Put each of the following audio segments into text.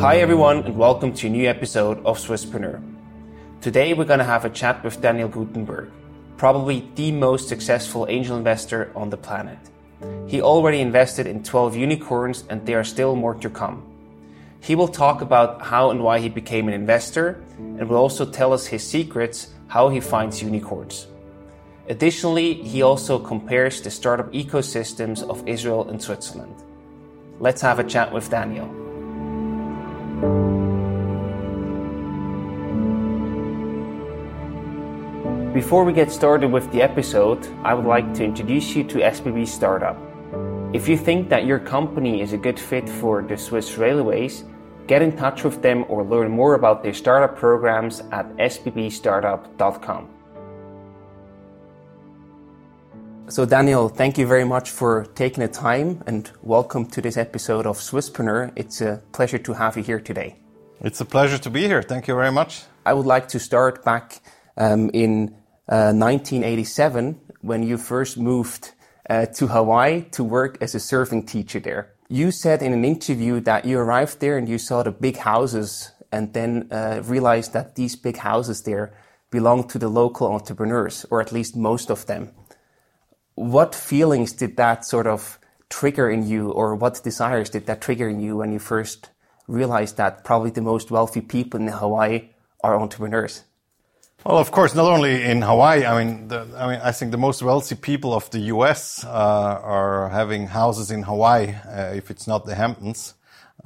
Hi, everyone, and welcome to a new episode of Swisspreneur. Today, we're going to have a chat with Daniel Gutenberg, probably the most successful angel investor on the planet. He already invested in 12 unicorns, and there are still more to come. He will talk about how and why he became an investor, and will also tell us his secrets how he finds unicorns. Additionally, he also compares the startup ecosystems of Israel and Switzerland. Let's have a chat with Daniel. Before we get started with the episode, I would like to introduce you to SBB Startup. If you think that your company is a good fit for the Swiss Railways, get in touch with them or learn more about their startup programs at sbbstartup.com. So, Daniel, thank you very much for taking the time and welcome to this episode of Swisspreneur. It's a pleasure to have you here today. It's a pleasure to be here. Thank you very much. I would like to start back um, in 1987 when you first moved uh, to Hawaii to work as a surfing teacher there. You said in an interview that you arrived there and you saw the big houses and then uh, realized that these big houses there belonged to the local entrepreneurs, or at least most of them what feelings did that sort of trigger in you, or what desires did that trigger in you when you first realized that probably the most wealthy people in Hawaii are entrepreneurs? Well, of course, not only in Hawaii. I mean, the, I mean, I think the most wealthy people of the U.S. Uh, are having houses in Hawaii. Uh, if it's not the Hamptons,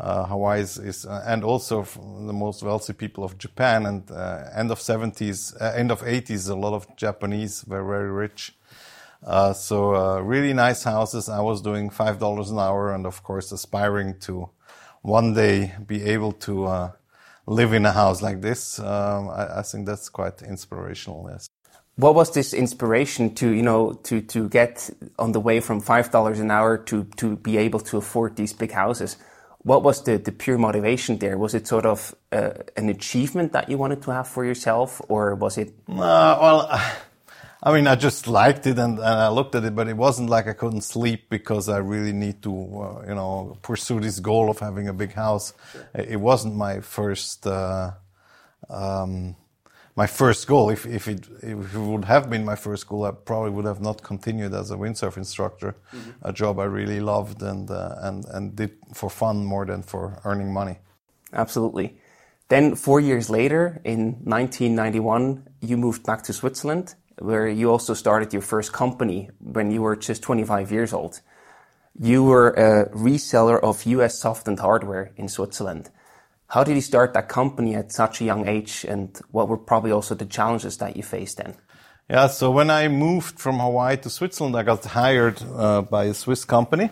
uh, Hawaii is, is uh, and also the most wealthy people of Japan. And uh, end of 70s, uh, end of 80s, a lot of Japanese were very rich. So really nice houses. I was doing five dollars an hour, and of course aspiring to one day be able to live in a house like this. Um, I, I, think that's quite inspirational. Yes. What was this inspiration to you know to to get on the way from five dollars an hour to to be able to afford these big houses? What was the, the pure motivation there? Was it sort of uh, an achievement that you wanted to have for yourself, or was it? Uh, well. I mean, I just liked it and, and, I looked at it, but it wasn't like I couldn't sleep because I really need to, uh, you know, pursue this goal of having a big house. Sure. It wasn't my first, uh, um, my first goal. If, if it, if it would have been my first goal, I probably would have not continued as a windsurf instructor, mm-hmm. a job I really loved and, uh, and, and did for fun more than for earning money. Absolutely. Then four years later, in 1991, you moved back to Switzerland where you also started your first company when you were just 25 years old. You were a reseller of US soft and hardware in Switzerland. How did you start that company at such a young age, and what were probably also the challenges that you faced then? Yeah, so when I moved from Hawaii to Switzerland, I got hired uh, by a Swiss company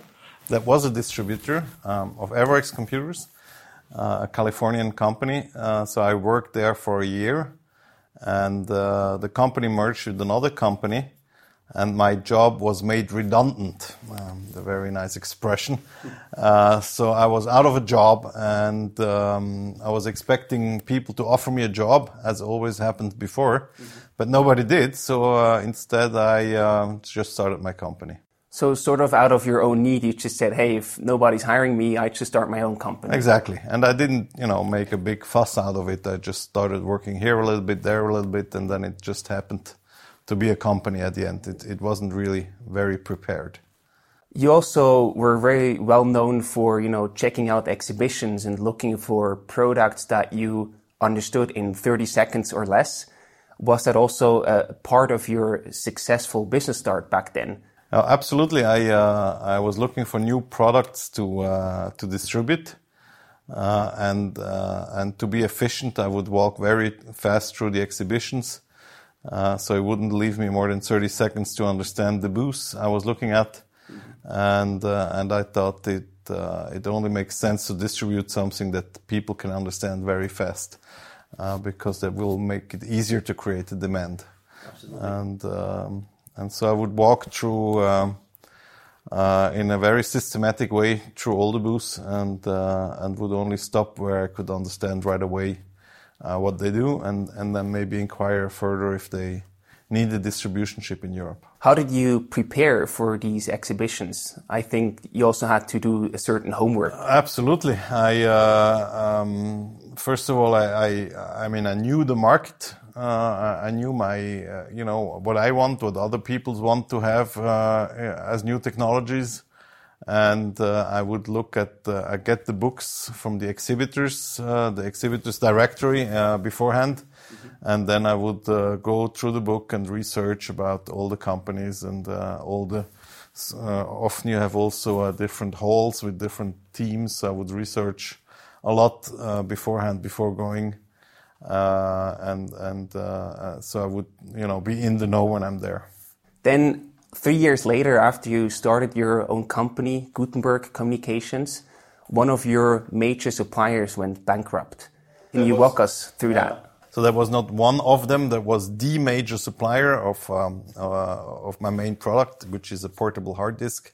that was a distributor um, of Everex computers, uh, a Californian company. Uh, so I worked there for a year and uh, the company merged with another company and my job was made redundant. Um, a very nice expression. Uh, so I was out of a job, and um, I was expecting people to offer me a job, as always happened before, mm-hmm. but nobody did. So uh, instead, I uh, just started my company. So, sort of out of your own need, you just said, "Hey, if nobody's hiring me, I just start my own company." Exactly, and I didn't, you know, make a big fuss out of it. I just started working here a little bit, there a little bit, and then it just happened to be a company at the end. It, it wasn't really very prepared. You also were very well known for, you know, checking out exhibitions and looking for products that you understood in 30 seconds or less. Was that also a part of your successful business start back then? Oh, absolutely. I uh, I was looking for new products to uh, to distribute, uh, and uh, and to be efficient, I would walk very fast through the exhibitions, uh, so it wouldn't leave me more than thirty seconds to understand the booths I was looking at, and uh, and I thought it it only makes sense to distribute something that people can understand very fast, because that will make it easier to create a demand. Absolutely. And um, and so I would walk through um, uh, in a very systematic way through all the booths and uh, and would only stop where I could understand right away uh, what they do and and then maybe inquire further if they need a distribution ship in Europe. How did you prepare for these exhibitions? I think you also had to do a certain homework. Absolutely. I uh, um, first of all, I, I, I mean, I knew the market. Uh, I knew my, uh, you know, what I want, what other people want to have uh, as new technologies, and uh, I would look at, I get the books from the exhibitors, uh, the exhibitors directory beforehand, mm-hmm. and then I would go through the book and research about all the companies and all the. often you have also different halls with different teams. I would research a lot beforehand before going uh, and and uh, uh, so I would you know be in the know when I'm there. Then three years later, after you started your own company, Gutenberg Communications, one of your major suppliers went bankrupt. Can that you was, walk us through yeah. that? So that was not one of them. That was the major supplier of um, uh, of my main product, which is a portable hard disk.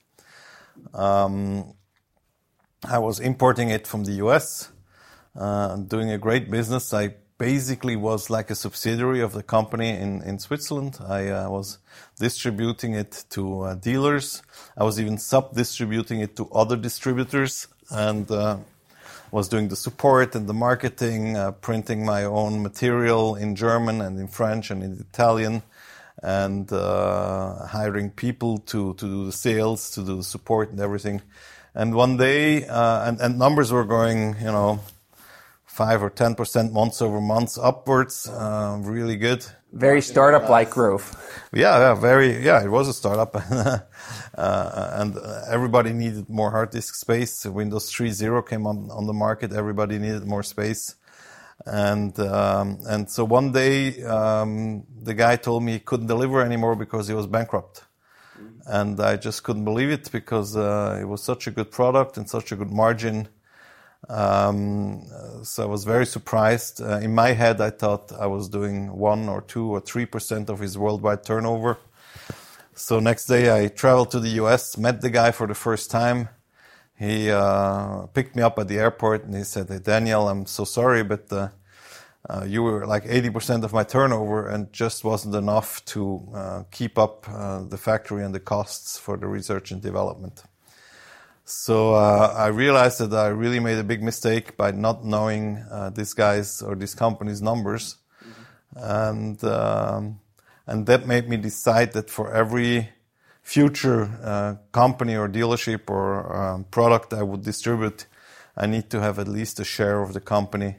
Um, I was importing it from the US, uh, doing a great business. I basically was like a subsidiary of the company in, in Switzerland. I uh, was distributing it to uh, dealers. I was even sub-distributing it to other distributors and uh, was doing the support and the marketing, uh, printing my own material in German and in French and in Italian and uh, hiring people to, to do the sales, to do the support and everything. And one day, uh, and, and numbers were going, you know, five or 10% months over months upwards. Uh, really good. Very startup like growth. Yeah, yeah, very, yeah, it was a startup. uh, and everybody needed more hard disk space. Windows 3.0 came on, on the market. Everybody needed more space. And, um, and so one day, um, the guy told me he couldn't deliver anymore because he was bankrupt. And I just couldn't believe it because, uh, it was such a good product and such a good margin um, so I was very surprised. Uh, in my head, I thought I was doing one or two or three percent of his worldwide turnover. So next day, I traveled to the U.S., met the guy for the first time. He uh, picked me up at the airport and he said, "Hey Daniel, I'm so sorry, but uh, uh you were like 80% of my turnover and just wasn't enough to uh, keep up uh, the factory and the costs for the research and development." So uh, I realized that I really made a big mistake by not knowing uh, this guy's or this company's numbers, and um, and that made me decide that for every future uh, company or dealership or um, product I would distribute, I need to have at least a share of the company.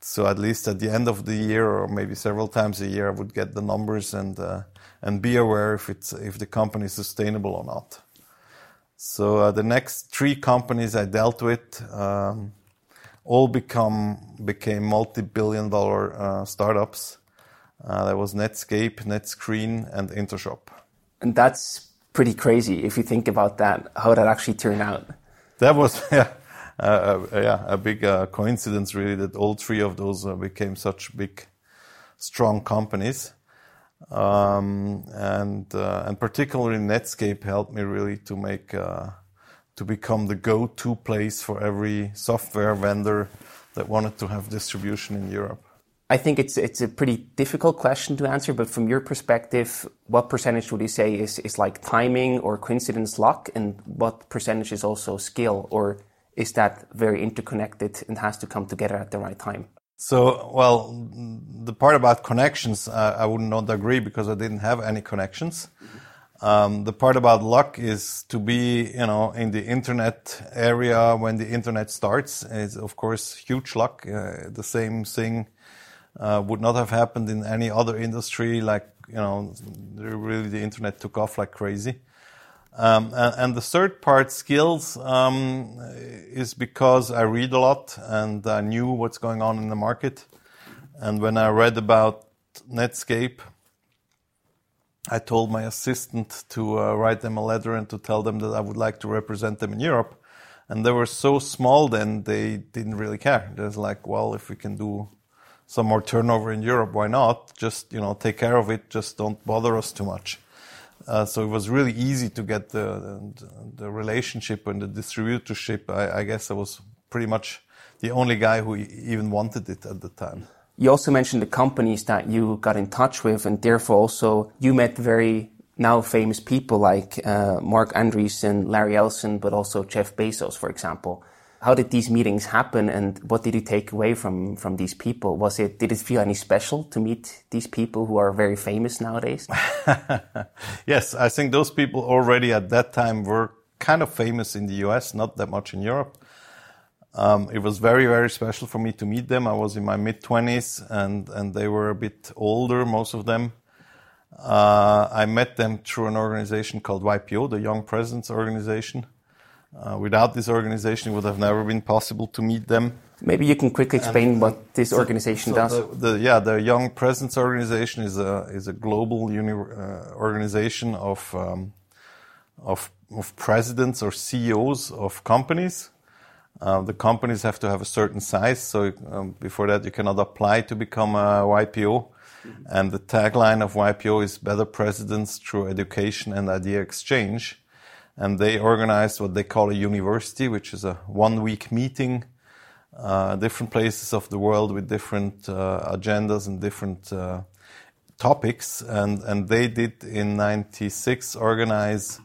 So at least at the end of the year, or maybe several times a year, I would get the numbers and uh, and be aware if it's if the company is sustainable or not. So uh, the next three companies I dealt with um, all become became multi-billion dollar uh, startups. Uh, that was Netscape, NetScreen, and Intershop. And that's pretty crazy if you think about that, how that actually turned out. That was yeah, uh, uh, yeah a big uh, coincidence really that all three of those became such big, strong companies. Um, and uh, and particularly Netscape helped me really to make uh, to become the go-to place for every software vendor that wanted to have distribution in Europe. I think it's it's a pretty difficult question to answer, but from your perspective, what percentage would you say is, is like timing or coincidence luck, and what percentage is also skill, or is that very interconnected and has to come together at the right time? So, well, the part about connections, uh, I would not agree because I didn't have any connections. Um, the part about luck is to be, you know, in the internet area when the internet starts is, of course, huge luck. Uh, the same thing uh, would not have happened in any other industry. Like, you know, really the internet took off like crazy. Um, and, the third part, skills, um, is because I read a lot and I knew what's going on in the market. And when I read about Netscape, I told my assistant to uh, write them a letter and to tell them that I would like to represent them in Europe. And they were so small then they didn't really care. There's like, well, if we can do some more turnover in Europe, why not? Just, you know, take care of it. Just don't bother us too much. Uh, so it was really easy to get the, the, the relationship and the distributorship. I, I, guess I was pretty much the only guy who even wanted it at the time. You also mentioned the companies that you got in touch with, and therefore also you met very now famous people like uh, Marc Andreessen, Larry Ellison, but also Jeff Bezos, for example. How did these meetings happen, and what did you take away from from these people? Was it did it feel any special to meet these people who are very famous nowadays? yes, I think those people already at that time were kind of famous in the U.S., not that much in Europe. Um, it was very, very special for me to meet them. I was in my mid 20s and, and they were a bit older, most of them. Uh, I met them through an organization called YPO, the Young Presidents Organization. Uh, without this organization, it would have never been possible to meet them. Maybe you can quickly explain and, what this organization so does. The, the, yeah, the Young Presidents Organization is a is a global uh, organization of, um, of of presidents or CEOs of companies uh, the companies have to have a certain size, so um, before that you cannot apply to become a YPO. Mm-hmm. And the tagline of YPO is better presidents through education and idea exchange. And they organized what they call a university, which is a one week meeting, uh, different places of the world with different uh, agendas and different uh, topics. And, and they did in 96 organize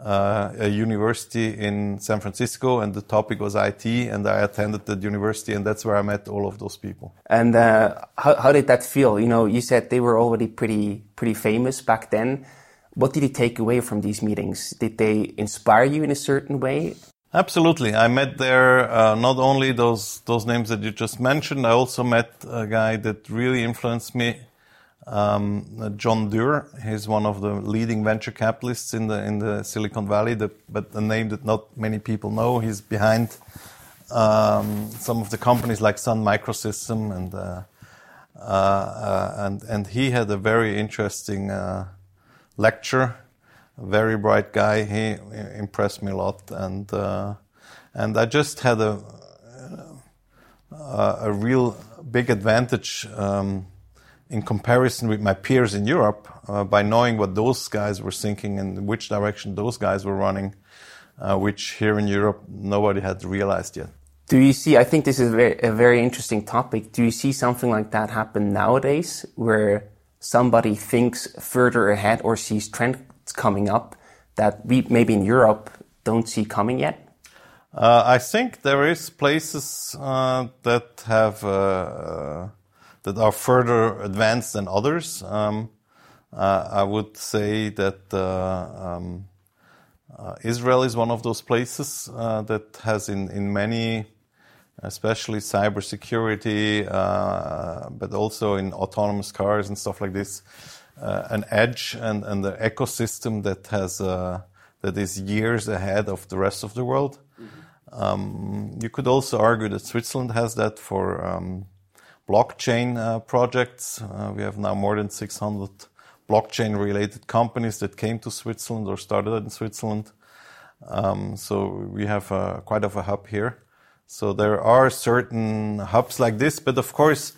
uh, a university in San Francisco, and the topic was IT, and I attended the university, and that's where I met all of those people. And uh, how, how did that feel? You know, you said they were already pretty pretty famous back then. What did you take away from these meetings? Did they inspire you in a certain way? Absolutely. I met there uh, not only those those names that you just mentioned. I also met a guy that really influenced me um, John Doerr, he's one of the leading venture capitalists in the in the Silicon Valley, the, but a name that not many people know. He's behind um, some of the companies like Sun Microsystem, and uh, uh, uh, and and he had a very interesting uh, lecture. A very bright guy. He impressed me a lot, and uh, and I just had a a real big advantage. Um, in comparison with my peers in Europe uh, by knowing what those guys were thinking and which direction those guys were running, uh, which here in Europe nobody had realized yet. Do you see? I think this is a very, a very interesting topic. Do you see something like that happen nowadays, where somebody thinks further ahead or sees trends coming up that we maybe in Europe don't see coming yet? Uh, I think there is places uh, that have uh, that are further advanced than others. Um, uh, I would say that uh, um, uh, Israel is one of those places that has in, in many, especially cybersecurity, uh, but also in autonomous cars and stuff like this, uh, an edge and, and the ecosystem that has that is years ahead of the rest of the world. Mm-hmm. Um, you could also argue that Switzerland has that for um, blockchain uh, projects. Uh, we have now more than 600 blockchain related companies that came to Switzerland or started in Switzerland. Um, so we have a, quite of a hub here. So there are certain hubs like this, but of course,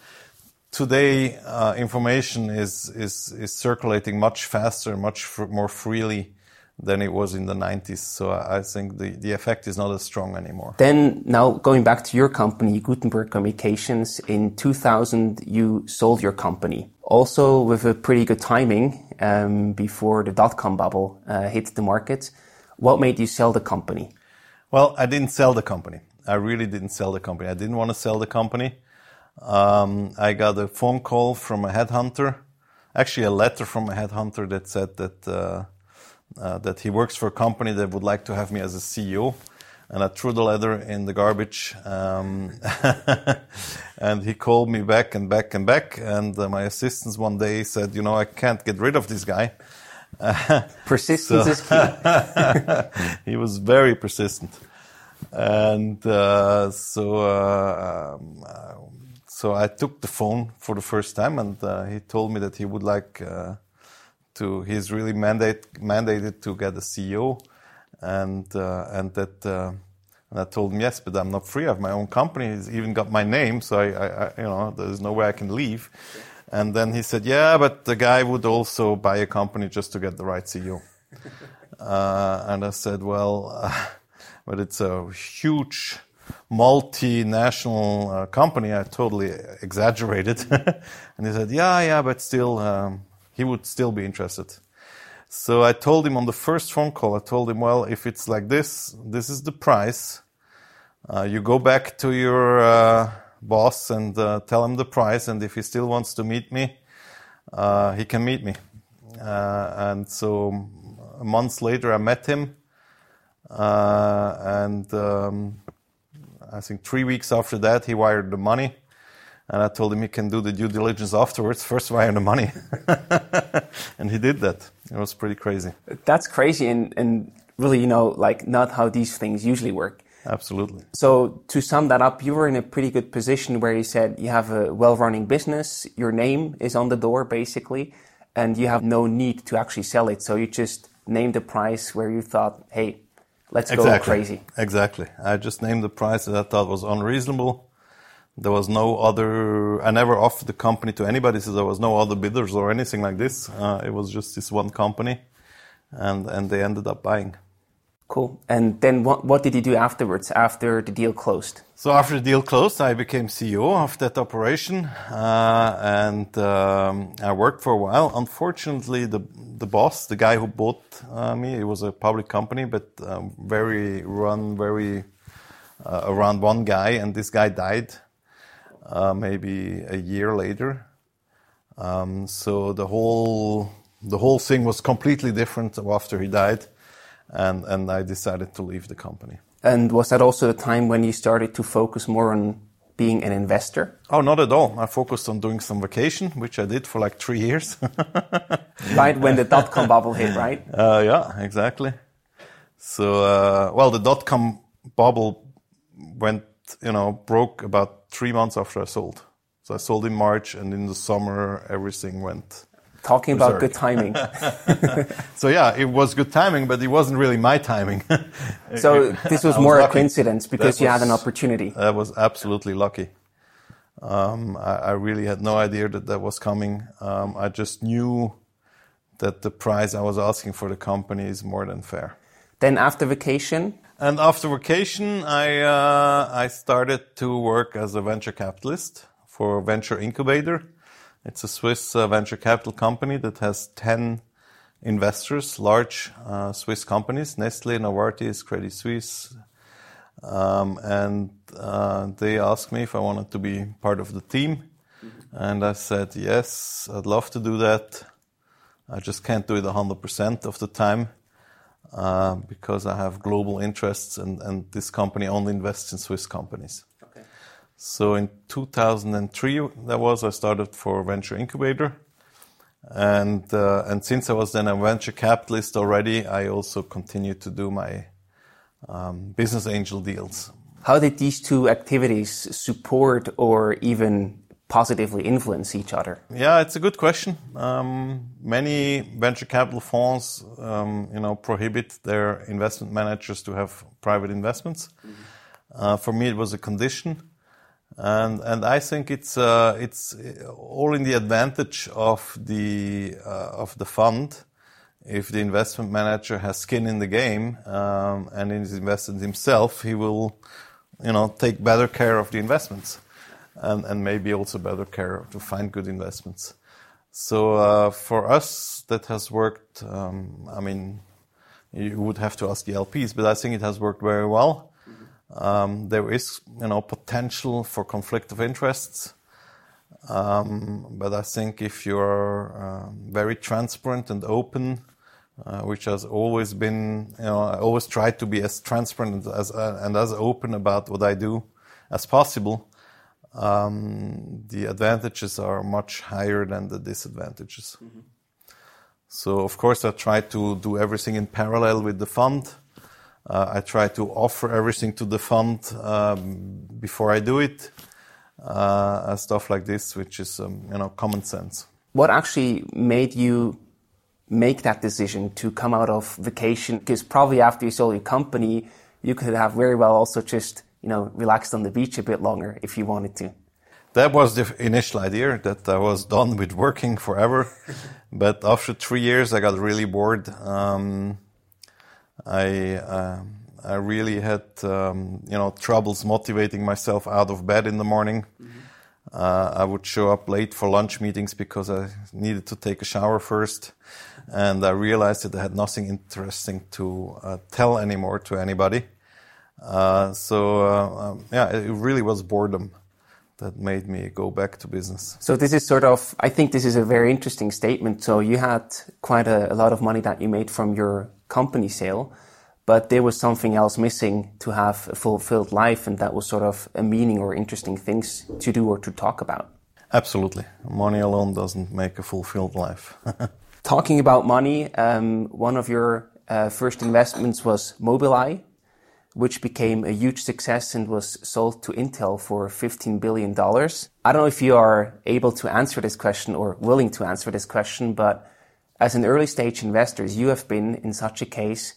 today uh, information is, is, is circulating much faster, much more freely than it was in the 90s. So I think the, the effect is not as strong anymore. Then now going back to your company, Gutenberg Communications, in 2000 you sold your company. Also with a pretty good timing um, before the dot-com bubble uh, hit the market. What made you sell the company? Well, I didn't sell the company. I really didn't sell the company. I didn't want to sell the company. Um, I got a phone call from a headhunter, actually a letter from a headhunter that said that uh, uh, that he works for a company that would like to have me as a CEO. And I threw the letter in the garbage. Um, and he called me back and back and back. And uh, my assistants one day said, You know, I can't get rid of this guy. Persistence is key. he was very persistent. And uh, so, uh, um, so I took the phone for the first time, and uh, he told me that he would like uh, to he's really mandate, mandated to get a CEO, and uh, and that uh, and I told him yes, but I'm not free. I have my own company. He's even got my name, so I, I, I you know there's no way I can leave. And then he said, yeah, but the guy would also buy a company just to get the right CEO. uh, and I said, well, but it's a huge multinational uh, company. I totally exaggerated. and he said, yeah, yeah, but still, um, he would still be interested. So I told him on the first phone call, I told him, well, if it's like this, this is the price. Uh, you go back to your uh, boss and uh, tell him the price, and if he still wants to meet me, uh, he can meet me. Uh, and so months later, I met him, and um, I think three weeks after that, he wired the money. And I told him he can do the due diligence afterwards. First, wire the money, and he did that. It was pretty crazy. That's crazy, and, and really, you know, like not how these things usually work. Absolutely. So to sum that up, you were in a pretty good position where you said you have a well-running business, your name is on the door basically, and you have no need to actually sell it. So you just named a price where you thought, hey, let's exactly. go crazy. Exactly. I just named the price that I thought was unreasonable. There was no other, I never offered the company to anybody, so there was no other bidders or anything like this. Uh, it was just this one company, and, and they ended up buying. Cool. And then what, what did you do afterwards, after the deal closed? So after the deal closed, I became CEO of that operation, uh, and um, I worked for a while. Unfortunately, the the boss, the guy who bought uh, me, it was a public company, but um, very run very uh, around one guy, and this guy died uh, maybe a year later. Um, so the whole the whole thing was completely different after he died and, and I decided to leave the company. And was that also the time when you started to focus more on being an investor? Oh, not at all. I focused on doing some vacation, which I did for like three years. right when the dot com bubble hit, right? Uh, yeah, exactly. So, uh, well, the dot com bubble went, you know, broke about three months after I sold. So I sold in March, and in the summer, everything went Talking about good timing. so yeah, it was good timing, but it wasn't really my timing. so this was more a coincidence because that you was, had an opportunity. That was absolutely lucky. Um, I, I, really had no idea that that was coming. Um, I just knew that the price I was asking for the company is more than fair. Then after vacation? And after vacation, I uh, I started to work as a venture capitalist for venture incubator it's a Swiss uh, venture capital company that has 10 investors, large uh, Swiss companies, Nestle, Novartis, Credit Suisse. Um, and uh, they asked me if I wanted to be part of the team. And I said, yes, I'd love to do that. I just can't do it 100% of the time uh, because I have global interests and, and this company only invests in Swiss companies. So in 2003, that was I started for Venture Incubator, and uh, and since I was then a venture capitalist already, I also continued to do my um, business angel deals. How did these two activities support or even positively influence each other? Yeah, it's a good question. Um, many venture capital funds, um, you know, prohibit their investment managers to have private investments. Mm -hmm. uh, for me, it was a condition and and I think it's uh, it's all in the advantage of the uh, of the fund if the investment manager has skin in the game um, and is invested himself, he will you know take better care of the investments and and maybe also better care to find good investments. So uh, for us, that has worked. Um, I mean, you would have to ask the LPs, but I think it has worked very well. Um, there is, you know, potential for conflict of interests. Um, but I think if you're uh, very transparent and open, uh, which has always been, you know, I always try to be as transparent as, uh, and as open about what I do as possible. Um, the advantages are much higher than the disadvantages. Mm-hmm. So, of course, I try to do everything in parallel with the fund. Uh, I try to offer everything to the fund um, before I do it, uh, stuff like this, which is um, you know common sense. What actually made you make that decision to come out of vacation? Because probably after you sold your company, you could have very well also just you know relaxed on the beach a bit longer if you wanted to. That was the initial idea that I was done with working forever, but after three years I got really bored. Um, I uh, I really had, um, you know, troubles motivating myself out of bed in the morning. Uh, I would show up late for lunch meetings because I needed to take a shower first. And I realized that I had nothing interesting to uh, tell anymore to anybody. Uh, so, uh, um, yeah, it really was boredom that made me go back to business. So this is sort of, I think this is a very interesting statement. So you had quite a, a lot of money that you made from your company sale, but there was something else missing to have a fulfilled life, and that was sort of a meaning or interesting things to do or to talk about. Absolutely. Money alone doesn't make a fulfilled life. Talking about money, um, one of your uh, first investments was Mobileye, which became a huge success and was sold to Intel for $15 billion. I don't know if you are able to answer this question or willing to answer this question, but as an early stage investor, you have been in such a case.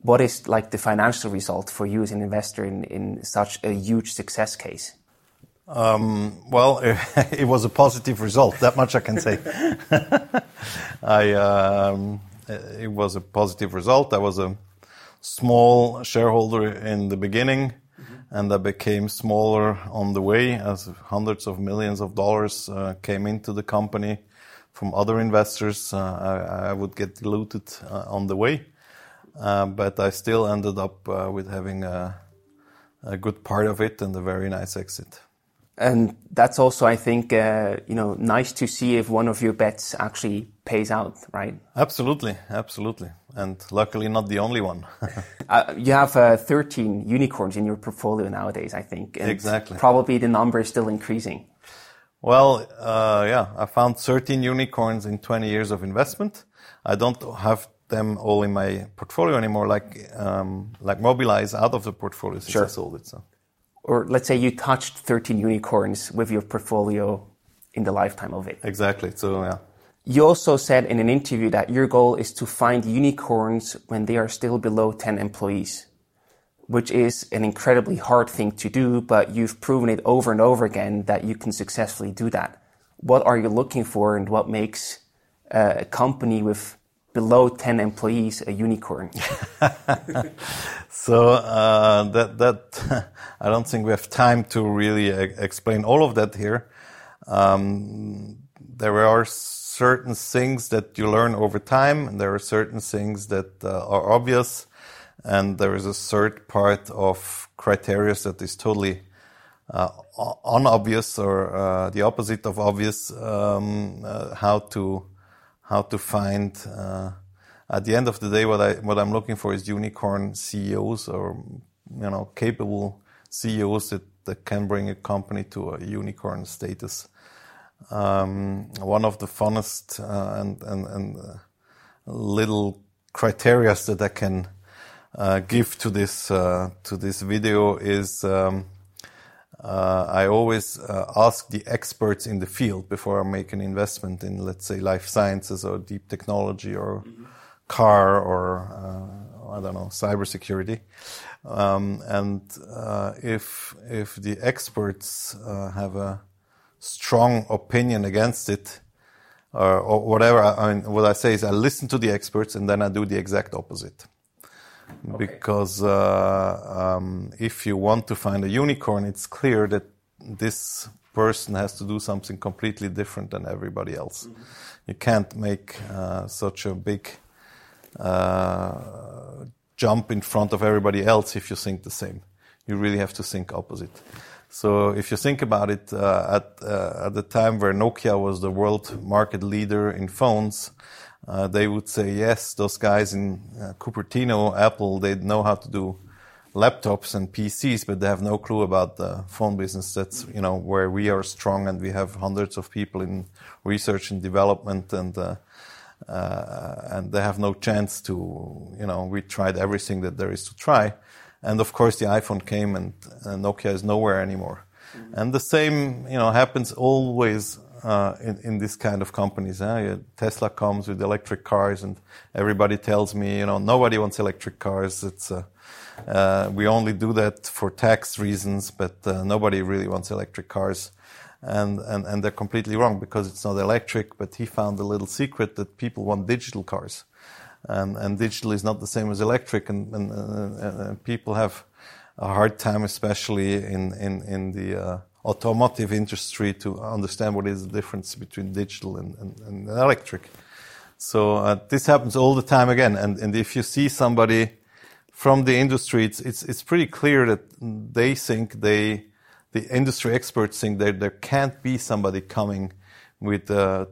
What is like the financial result for you as an investor in, in such a huge success case? Um, well, it was a positive result. That much I can say. I, um, it was a positive result. I was a small shareholder in the beginning, mm-hmm. and I became smaller on the way as hundreds of millions of dollars uh, came into the company from other investors. Uh, I, I, would get diluted uh, on the way, uh, but I still ended up uh, with having a, a good part of it and a very nice exit. And that's also, I think, uh, you know, nice to see if one of your bets actually pays out, right? Absolutely, absolutely, and luckily not the only one. uh, you have uh, 13 unicorns in your portfolio nowadays, I think. exactly. Probably the number is still increasing. Well, uh, yeah, I found 13 unicorns in 20 years of investment. I don't have them all in my portfolio anymore, like um, like Mobileye out of the portfolio since sure. I sold it. So or let's say you touched 13 unicorns with your portfolio in the lifetime of it. Exactly. So, yeah. You also said in an interview that your goal is to find unicorns when they are still below 10 employees, which is an incredibly hard thing to do, but you've proven it over and over again that you can successfully do that. What are you looking for and what makes a company with below 10 employees a unicorn? so uh, that that I don't think we have time to really explain all of that here. Um, there are certain things that you learn over time, and there are certain things that uh, are obvious, and there is a third part of criteria that is totally uh, unobvious or uh, the opposite of obvious. Um, uh, how to how to find uh, at the end of the day, what I what I'm looking for is unicorn CEOs or you know capable CEOs that, that can bring a company to a unicorn status. Um, one of the funnest uh, and and, and uh, little criteria that I can uh, give to this uh, to this video is. Um, uh, I always uh, ask the experts in the field before I make an investment in, let's say, life sciences or deep technology or mm-hmm car or uh, I don't know cybersecurity. Um, and uh, if if the experts uh, have a strong opinion against it, or, or whatever, I mean, what I say is I listen to the experts and then I do the exact opposite. Okay. Because uh, um, if you want to find a unicorn, it's clear that this person has to do something completely different than everybody else. Mm-hmm. You can't make uh, such a big uh, jump in front of everybody else if you think the same. You really have to think opposite. So if you think about it, uh, at, uh, at the time where Nokia was the world market leader in phones, uh, they would say, yes, those guys in uh, Cupertino, Apple, they know how to do laptops and PCs, but they have no clue about the phone business. That's, you know, where we are strong and we have hundreds of people in research and development and uh, uh, and they have no chance to, you know, we tried everything that there is to try. And of course, the iPhone came and, Nokia is nowhere anymore. Mm-hmm. And the same, you know, happens always uh, in, in this kind of companies. Huh? Tesla comes with electric cars, and everybody tells me, you know, nobody wants electric cars. It's uh, uh, we only do that for tax reasons, but uh, nobody really wants electric cars and, and, and they're completely wrong because it's not electric, but he found a little secret that people want digital cars. And, and digital is not the same as electric, and, and, and people have a hard time, especially in in in the uh, automotive industry, to understand what is the difference between digital and, and, and electric. So uh, this happens all the time again, and and if you see somebody from the industry, it's it's it's pretty clear that they think they the industry experts think that there can't be somebody coming with uh,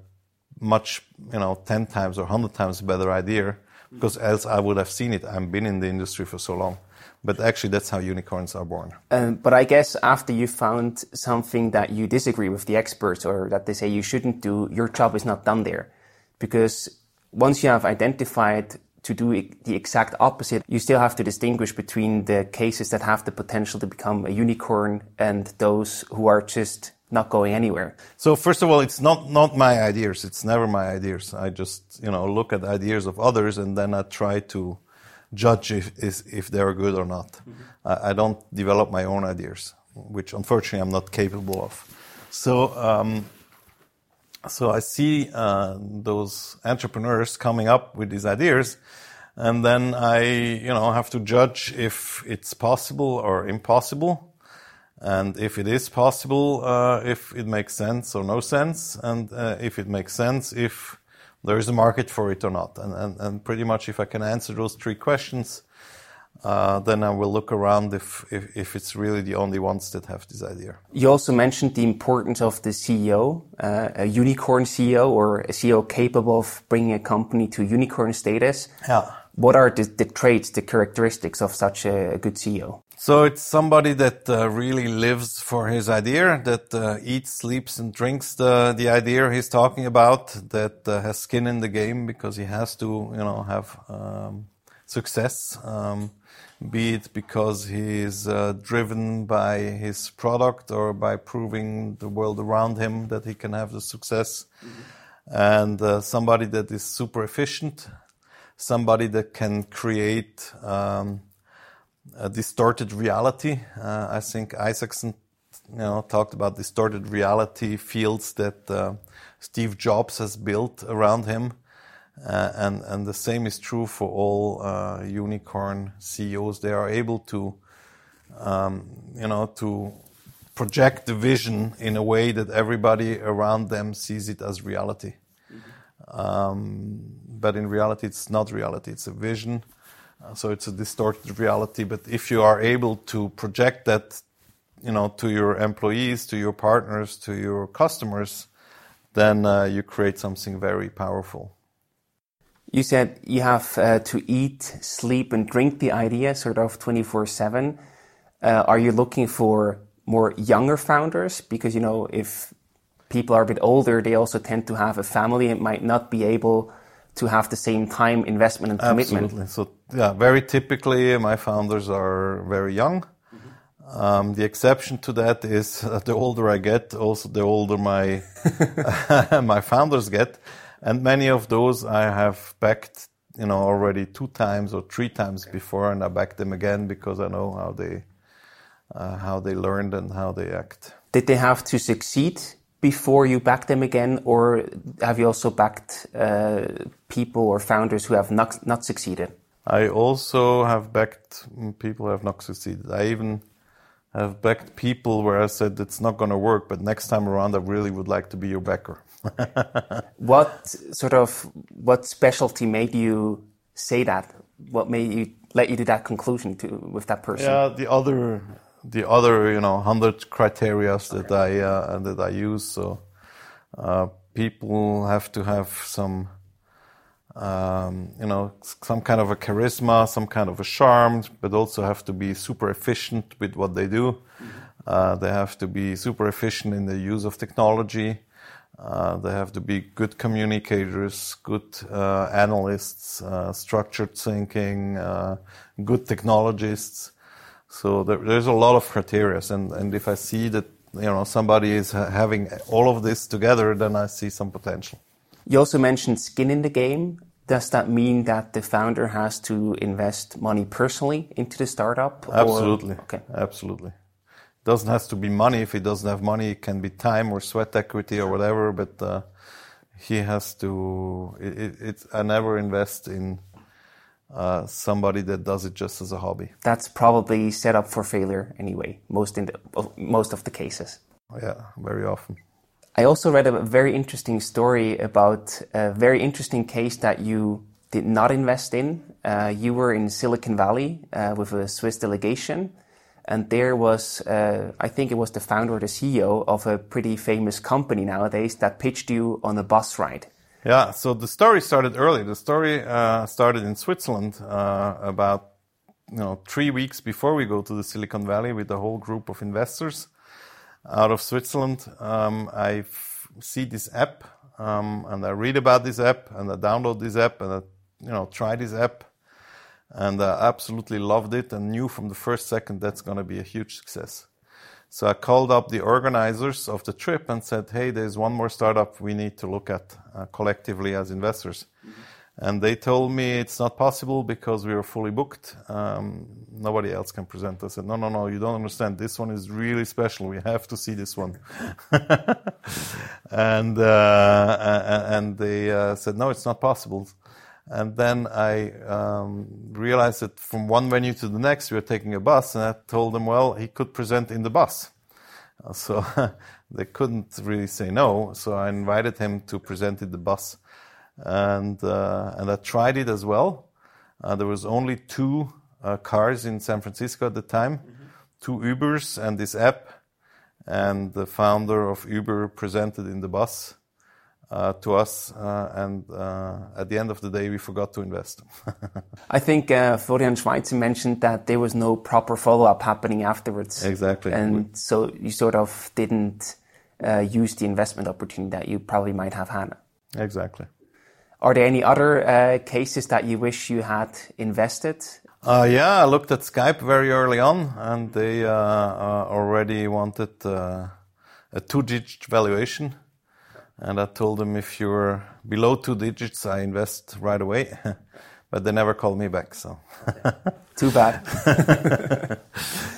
much, you know, 10 times or 100 times better idea because else I would have seen it. I've been in the industry for so long. But actually, that's how unicorns are born. Um, but I guess after you found something that you disagree with the experts or that they say you shouldn't do, your job is not done there. Because once you have identified to do the exact opposite, you still have to distinguish between the cases that have the potential to become a unicorn and those who are just not going anywhere. So first of all, it's not not my ideas. It's never my ideas. I just you know look at ideas of others and then I try to judge if if they are good or not. Mm-hmm. I, I, don't develop my own ideas, which unfortunately I'm not capable of. So. Um, so I see uh, those entrepreneurs coming up with these ideas, and then I, you know, have to judge if it's possible or impossible and if it is possible, uh, if it makes sense or no sense, and uh, if it makes sense, if there is a market for it or not. And, and, and pretty much if I can answer those three questions, uh, then I will look around if, if, if, it's really the only ones that have this idea. You also mentioned the importance of the CEO, uh, a unicorn CEO or a CEO capable of bringing a company to unicorn status. Yeah. What are the, the traits, the characteristics of such a, a good CEO? So it's somebody that uh, really lives for his idea, that uh, eats, sleeps, and drinks the the idea he's talking about, that uh, has skin in the game because he has to, you know, have um, success. Um, be it because he is uh, driven by his product or by proving the world around him that he can have the success, mm-hmm. and uh, somebody that is super efficient, somebody that can create. Um, a distorted reality. Uh, I think Isaacson, you know, talked about distorted reality fields that uh, Steve Jobs has built around him, uh, and and the same is true for all uh, unicorn CEOs. They are able to, um, you know, to project the vision in a way that everybody around them sees it as reality. Mm-hmm. Um, but in reality, it's not reality. It's a vision so it's a distorted reality. But if you are able to project that, you know, to your employees, to your partners, to your customers, then uh, you create something very powerful. You said you have uh, to eat, sleep, and drink the idea sort of 24 7. Uh, are you looking for more younger founders? Because, you know, if people are a bit older, they also tend to have a family and might not be able to have the same time investment and commitment. Absolutely. So yeah, very typically my founders are very young. Mm-hmm. Um, the exception to that is uh, the older I get, also the older my my founders get, and many of those I have backed, you know, already two times or three times before, and I back them again because I know how they uh, how they learned and how they act. Did they have to succeed before you back them again, or have you also backed uh, people or founders who have not, not succeeded? I also have backed people who have not succeeded. I even have backed people where I said it's not going to work, but next time around I really would like to be your backer. what sort of what specialty made you say that? What made you let you to that conclusion to with that person? Yeah, the other the other you know hundred criterias that I uh, that I use. So uh, people have to have some um, you know some kind of a charisma, some kind of a charm, but also have to be super efficient with what they do. Uh, they have to be super efficient in the use of technology. Uh, they have to be good communicators, good uh, analysts, uh, structured thinking, uh, good technologists. So there, there's a lot of criteria, and, and if I see that you know somebody is having all of this together, then I see some potential. You also mentioned skin in the game. Does that mean that the founder has to invest money personally into the startup? Absolutely. Or? Okay. Absolutely. It doesn't have to be money. If he doesn't have money, it can be time or sweat equity or whatever. But uh, he has to. It, it, I never invest in uh, somebody that does it just as a hobby. That's probably set up for failure anyway, most in the, most of the cases. Yeah, very often. I also read a very interesting story about a very interesting case that you did not invest in. Uh, you were in Silicon Valley uh, with a Swiss delegation, and there was, uh, I think it was the founder or the CEO of a pretty famous company nowadays that pitched you on a bus ride. Yeah, so the story started early. The story uh, started in Switzerland uh, about you know three weeks before we go to the Silicon Valley with a whole group of investors out of Switzerland. Um, I see this app um, and I read about this app and I download this app and I you know try this app and I absolutely loved it and knew from the first second that's going to be a huge success. So I called up the organizers of the trip and said, "Hey, there's one more startup we need to look at uh, collectively as investors." Mm-hmm. And they told me it's not possible because we are fully booked. Um, nobody else can present. I said, no, no, no, you don't understand. This one is really special. We have to see this one. and uh, and they uh, said, no, it's not possible. And then I um, realized that from one venue to the next, we were taking a bus, and I told them, well, he could present in the bus. Uh, so they couldn't really say no. So I invited him to present in the bus and uh, and I tried it as well. Uh, there was only two uh, cars in San Francisco at the time, mm-hmm. two Ubers and this app, and the founder of Uber presented in the bus. Uh, to us, uh, and uh, at the end of the day, we forgot to invest. I think Florian Schweitzer mentioned that there was no proper follow up happening afterwards. Exactly. And so you sort of didn't use the investment opportunity that you probably might have had. Exactly. Are there any other uh, cases that you wish you had invested? Uh, yeah, I looked at Skype very early on, and they already wanted uh, a two-digit valuation. And I told them if you're below two digits, I invest right away. but they never called me back, so. Too bad.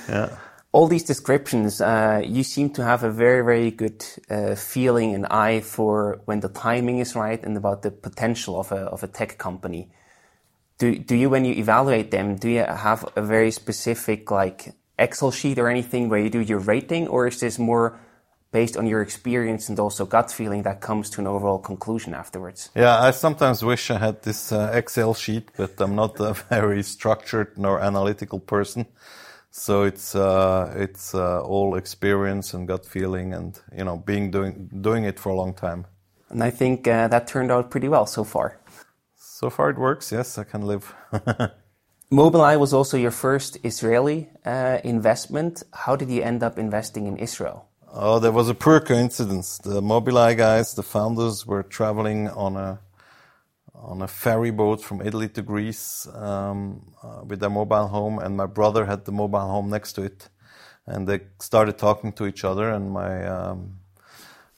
yeah all these descriptions, uh, you seem to have a very, very good uh, feeling and eye for when the timing is right and about the potential of a, of a tech company. Do, do you, when you evaluate them, do you have a very specific like Excel sheet or anything where you do your rating, or is this more based on your experience and also gut feeling that comes to an overall conclusion afterwards? Yeah, I sometimes wish I had this uh, Excel sheet, but I'm not a very structured nor analytical person. So it's uh, it's uh, all experience and gut feeling, and you know, being doing doing it for a long time. And I think uh, that turned out pretty well so far. So far, it works. Yes, I can live. Mobileye was also your first Israeli uh, investment. How did you end up investing in Israel? Oh, there was a pure coincidence. The Mobileye guys, the founders, were traveling on a on a ferry boat from Italy to Greece um, uh, with their mobile home, and my brother had the mobile home next to it, and they started talking to each other, and my um,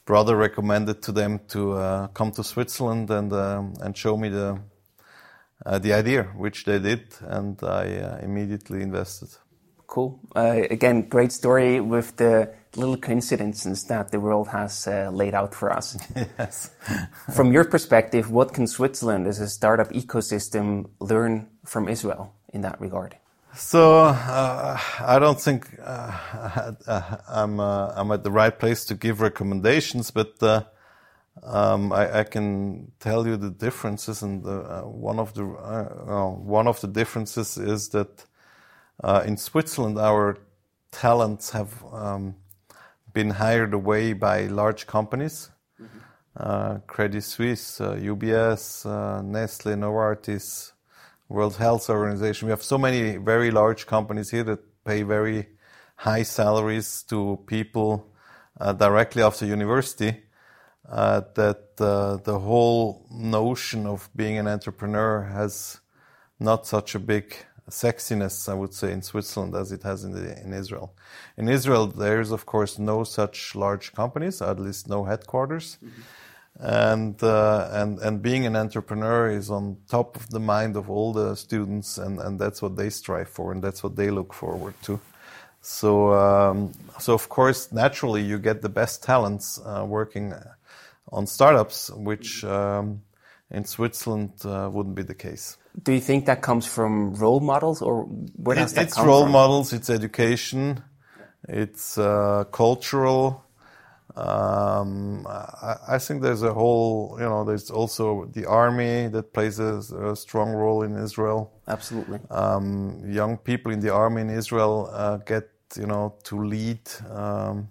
brother recommended to them to uh, come to Switzerland and um, and show me the uh, the idea, which they did, and I uh, immediately invested. Cool. Uh, again, great story with the little coincidences that the world has uh, laid out for us. yes. from your perspective, what can Switzerland as a startup ecosystem learn from Israel in that regard? So uh, I don't think uh, I'm uh, I'm at the right place to give recommendations, but uh, um, I, I, can tell you the differences, and the, uh, one of the one of the differences is that in Switzerland our talents have um, been hired away by large companies. Mm-hmm. Uh, Credit Suisse, uh, UBS, uh, Nestle, Novartis, World Health Organization. We have so many very large companies here that pay very high salaries to people uh, directly after university. Uh, that uh, the whole notion of being an entrepreneur has not such a big sexiness, I would say, in Switzerland as it has in, the, in Israel. In Israel, there's of course no such large companies, at least no headquarters. Mm-hmm. And, uh, and, and being an entrepreneur is on top of the mind of all the students, and, and that's what they strive for, and that's what they look forward to. So, um, so of course, naturally, you get the best talents uh, working on startups, which um, in Switzerland uh, wouldn't be the case. Do you think that comes from role models, or where does It- that it's come role from? models, it's education, it's uh, cultural. Um, I, I think there's a whole, you know, there's also the army that plays a, a strong role in Israel. Absolutely. Um, young people in the army in Israel uh, get, you know, to lead um,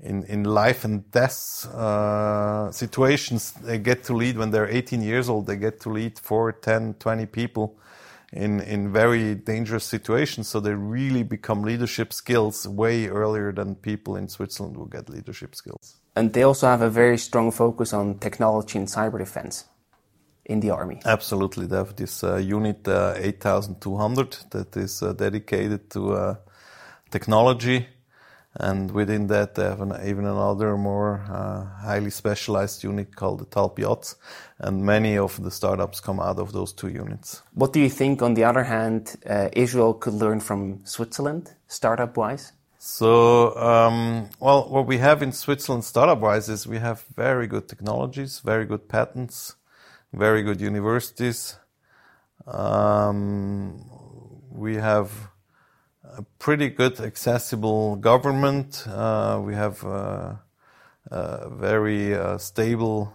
in in life and death uh, situations. They get to lead when they're 18 years old. They get to lead 4, 10, 20 people in in very dangerous situations. So they really become leadership skills way earlier than people in Switzerland will get leadership skills. And they also have a very strong focus on technology and cyber defense in the army. Absolutely, they have this uh, unit uh, 8200 that is uh, dedicated to uh, technology, and within that they have an, even another more uh, highly specialized unit called the Talpiot, and many of the startups come out of those two units. What do you think, on the other hand, uh, Israel could learn from Switzerland, startup wise? So, um, well, what we have in Switzerland startup wise is we have very good technologies, very good patents, very good universities. Um, we have a pretty good accessible government. Uh, we have uh, a very uh, stable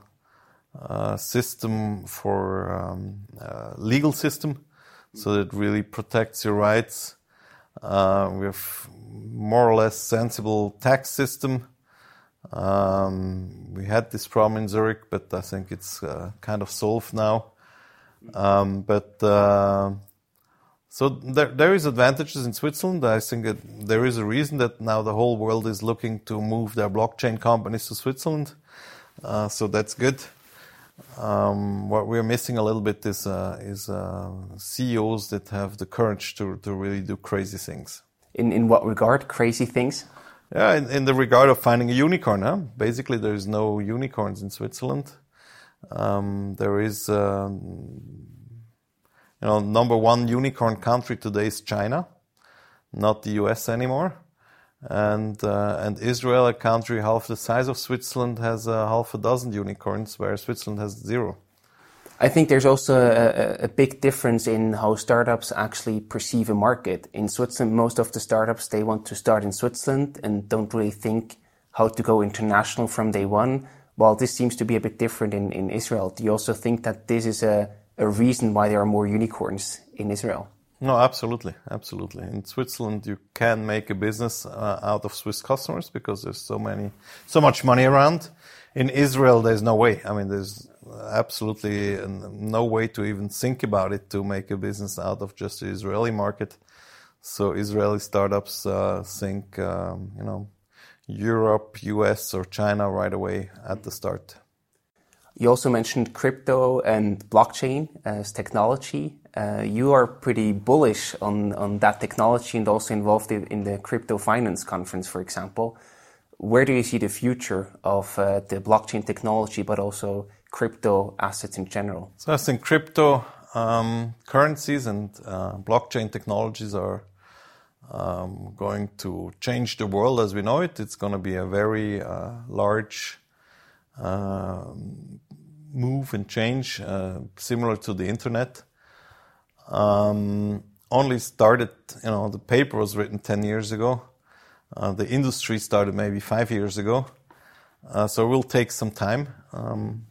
uh, system for um, uh, legal system, so that it really protects your rights. Uh, we have more or less sensible tax system. Um, we had this problem in Zurich, but I think it's kind of solved now. Um, but so there, there is advantages in Switzerland. I think that there is a reason that now the whole world is looking to move their blockchain companies to Switzerland. Uh, so that's good. Um, what we're missing a little bit is uh, is uh, CEOs that have the courage to to really do crazy things. In, in what regard? Crazy things? Yeah, in, in the regard of finding a unicorn, huh? basically there is no unicorns in Switzerland. Um, there is, um, you know, number one unicorn country today is China, not the U.S. anymore, and uh, and Israel, a country half the size of Switzerland, has uh, half a dozen unicorns, where Switzerland has zero. I think there's also a, a- a big difference in how startups actually perceive a market. In Switzerland, most of the startups they want to start in Switzerland and don't really think how to go international from day one. While this seems to be a bit different in, in Israel, do you also think that this is a, a reason why there are more unicorns in Israel? No, absolutely, absolutely. In Switzerland, you can make a business uh, out of Swiss customers because there's so many, so much money around. In Israel, there's no way. I mean, there's absolutely no way to even think about it to make a business out of just the Israeli market. So Israeli startups uh, think, um, you know, Europe, US, or China right away at the start. You also mentioned crypto and blockchain as technology. Uh, you are pretty bullish on, on that technology and also involved in, the crypto finance conference, for example. Where do you see the future of uh, the blockchain technology, but also crypto assets in general? So I think crypto um, currencies and uh, blockchain technologies are um, going to change the world as we know it. It's going to be a very uh, large um move and change, uh, similar to the internet. Um, only started, you know, the paper was written 10 years ago. Uh, the industry started maybe five years ago. Uh, so it will take some time. Um,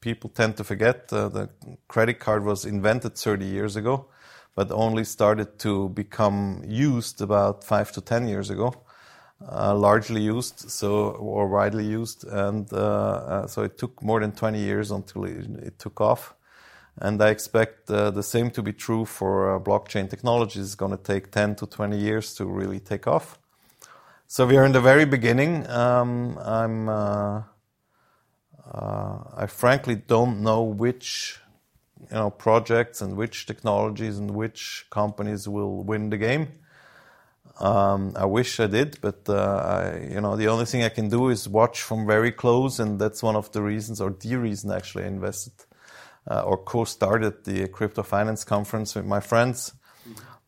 people tend to forget uh, the credit card was invented 30 years ago, but only started to become used about five to 10 years ago. Uh, largely used, so or widely used, and uh, uh, so it took more than 20 years until it, it took off. And I expect uh, the same to be true for blockchain technology. It's going to take 10 to 20 years to really take off. So we are in the very beginning. Um, I'm I frankly don't know which you know projects and which technologies and which companies will win the game. Um, I wish I did, but uh, I, you know the only thing I can do is watch from very close, and that's one of the reasons, or the reason actually, I invested uh, or co-started the crypto finance conference with my friends,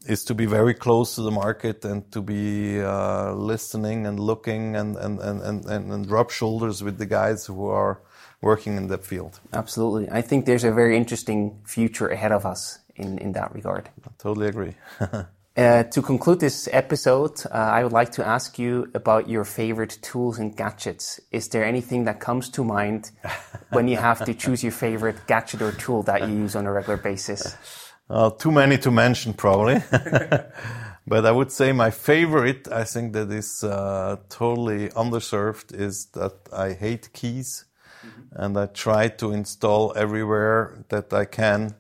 is to be very close to the market and to be uh, listening and looking and and, and, and, and and rub shoulders with the guys who are working in that field. Absolutely. I think there's a very interesting future ahead of us in, in that regard. I totally agree. uh, to conclude this episode, uh, I would like to ask you about your favorite tools and gadgets. Is there anything that comes to mind when you have to choose your favorite gadget or tool that you use on a regular basis? Uh, too many to mention, probably. but I would say my favorite, I think that is uh, totally underserved, is that I hate keys and I try to install everywhere that I can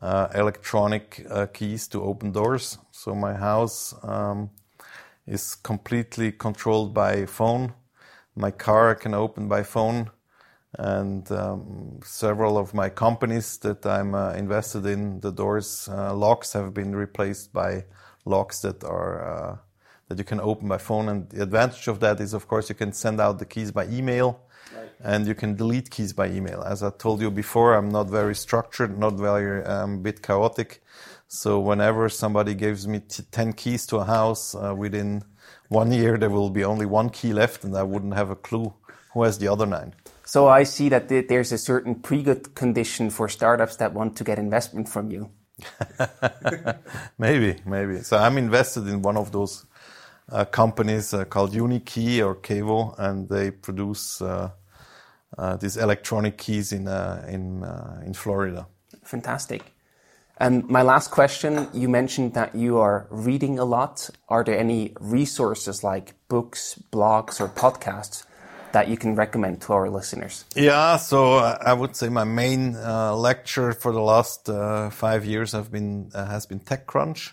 uh, electronic uh, keys to open doors. So my house um, is completely controlled by phone. My car I can open by phone, and um, several of my companies that I'm uh, invested in, the doors uh, locks have been replaced by locks that are uh, that you can open by phone. And the advantage of that is, of course, you can send out the keys by email and you can delete keys by email. As I told you before, I'm not very structured, not very um, bit chaotic. So whenever somebody gives me t- 10 keys to a house, uh, within one year there will be only one key left and I wouldn't have a clue who has the other nine. So I see that there's a certain pre-good condition for startups that want to get investment from you. maybe, maybe. So I'm invested in one of those uh, companies uh, called UniKey or Kevo, and they produce uh, uh, these electronic keys in uh, in uh, in Florida. Fantastic. And my last question: You mentioned that you are reading a lot. Are there any resources like books, blogs, or podcasts that you can recommend to our listeners? Yeah, so I would say my main uh, lecture for the last uh, five years have been uh, has been TechCrunch.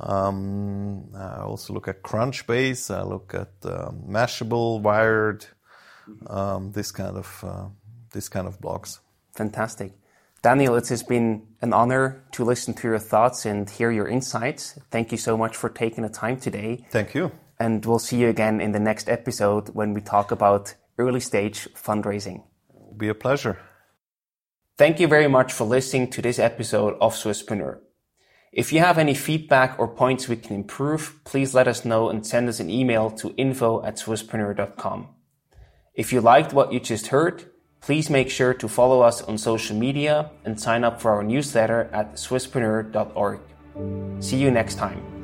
Um, I also look at Crunchbase. I look at um, Mashable, Wired, um, this kind of uh, this kind of blogs. Fantastic. Daniel, it has been an honor to listen to your thoughts and hear your insights. Thank you so much for taking the time today. Thank you. And we'll see you again in the next episode when we talk about early stage fundraising. It'll be a pleasure. Thank you very much for listening to this episode of Swisspreneur. If you have any feedback or points we can improve, please let us know and send us an email to info at swisspreneur.com. If you liked what you just heard, please make sure to follow us on social media and sign up for our newsletter at swisspreneur.org. See you next time.